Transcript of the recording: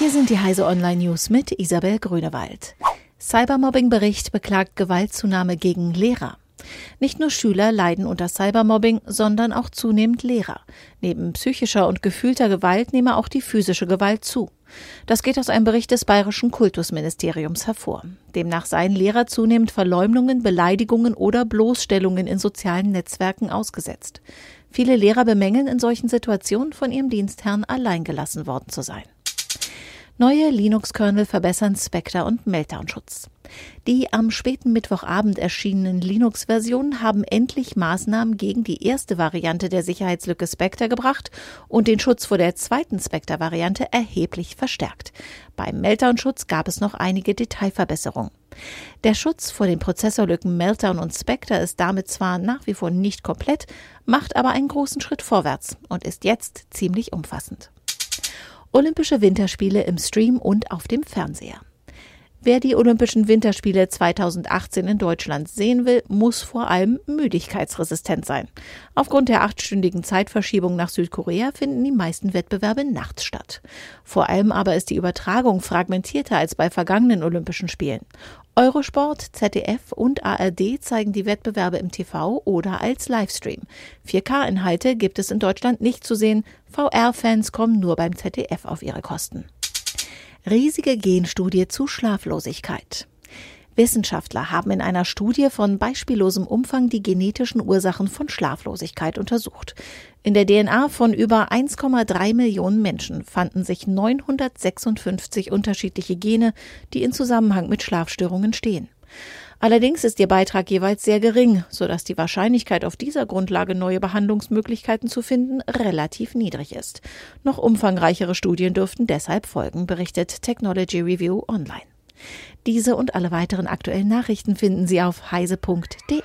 Hier sind die Heise Online News mit Isabel Grünewald. Cybermobbing-Bericht beklagt Gewaltzunahme gegen Lehrer. Nicht nur Schüler leiden unter Cybermobbing, sondern auch zunehmend Lehrer. Neben psychischer und gefühlter Gewalt nehme auch die physische Gewalt zu. Das geht aus einem Bericht des Bayerischen Kultusministeriums hervor. Demnach seien Lehrer zunehmend Verleumdungen, Beleidigungen oder Bloßstellungen in sozialen Netzwerken ausgesetzt. Viele Lehrer bemängeln in solchen Situationen von ihrem Dienstherrn allein gelassen worden zu sein. Neue Linux-Kernel verbessern Spectre und Meltdown-Schutz. Die am späten Mittwochabend erschienenen Linux-Versionen haben endlich Maßnahmen gegen die erste Variante der Sicherheitslücke Spectre gebracht und den Schutz vor der zweiten Spectre-Variante erheblich verstärkt. Beim Meltdown-Schutz gab es noch einige Detailverbesserungen. Der Schutz vor den Prozessorlücken Meltdown und Spectre ist damit zwar nach wie vor nicht komplett, macht aber einen großen Schritt vorwärts und ist jetzt ziemlich umfassend. Olympische Winterspiele im Stream und auf dem Fernseher. Wer die Olympischen Winterspiele 2018 in Deutschland sehen will, muss vor allem müdigkeitsresistent sein. Aufgrund der achtstündigen Zeitverschiebung nach Südkorea finden die meisten Wettbewerbe nachts statt. Vor allem aber ist die Übertragung fragmentierter als bei vergangenen Olympischen Spielen. Eurosport, ZDF und ARD zeigen die Wettbewerbe im TV oder als Livestream. 4K-Inhalte gibt es in Deutschland nicht zu sehen. VR-Fans kommen nur beim ZDF auf ihre Kosten. Riesige Genstudie zu Schlaflosigkeit. Wissenschaftler haben in einer Studie von beispiellosem Umfang die genetischen Ursachen von Schlaflosigkeit untersucht. In der DNA von über 1,3 Millionen Menschen fanden sich 956 unterschiedliche Gene, die in Zusammenhang mit Schlafstörungen stehen. Allerdings ist ihr Beitrag jeweils sehr gering, sodass die Wahrscheinlichkeit, auf dieser Grundlage neue Behandlungsmöglichkeiten zu finden, relativ niedrig ist. Noch umfangreichere Studien dürften deshalb folgen, berichtet Technology Review Online. Diese und alle weiteren aktuellen Nachrichten finden Sie auf heise.de.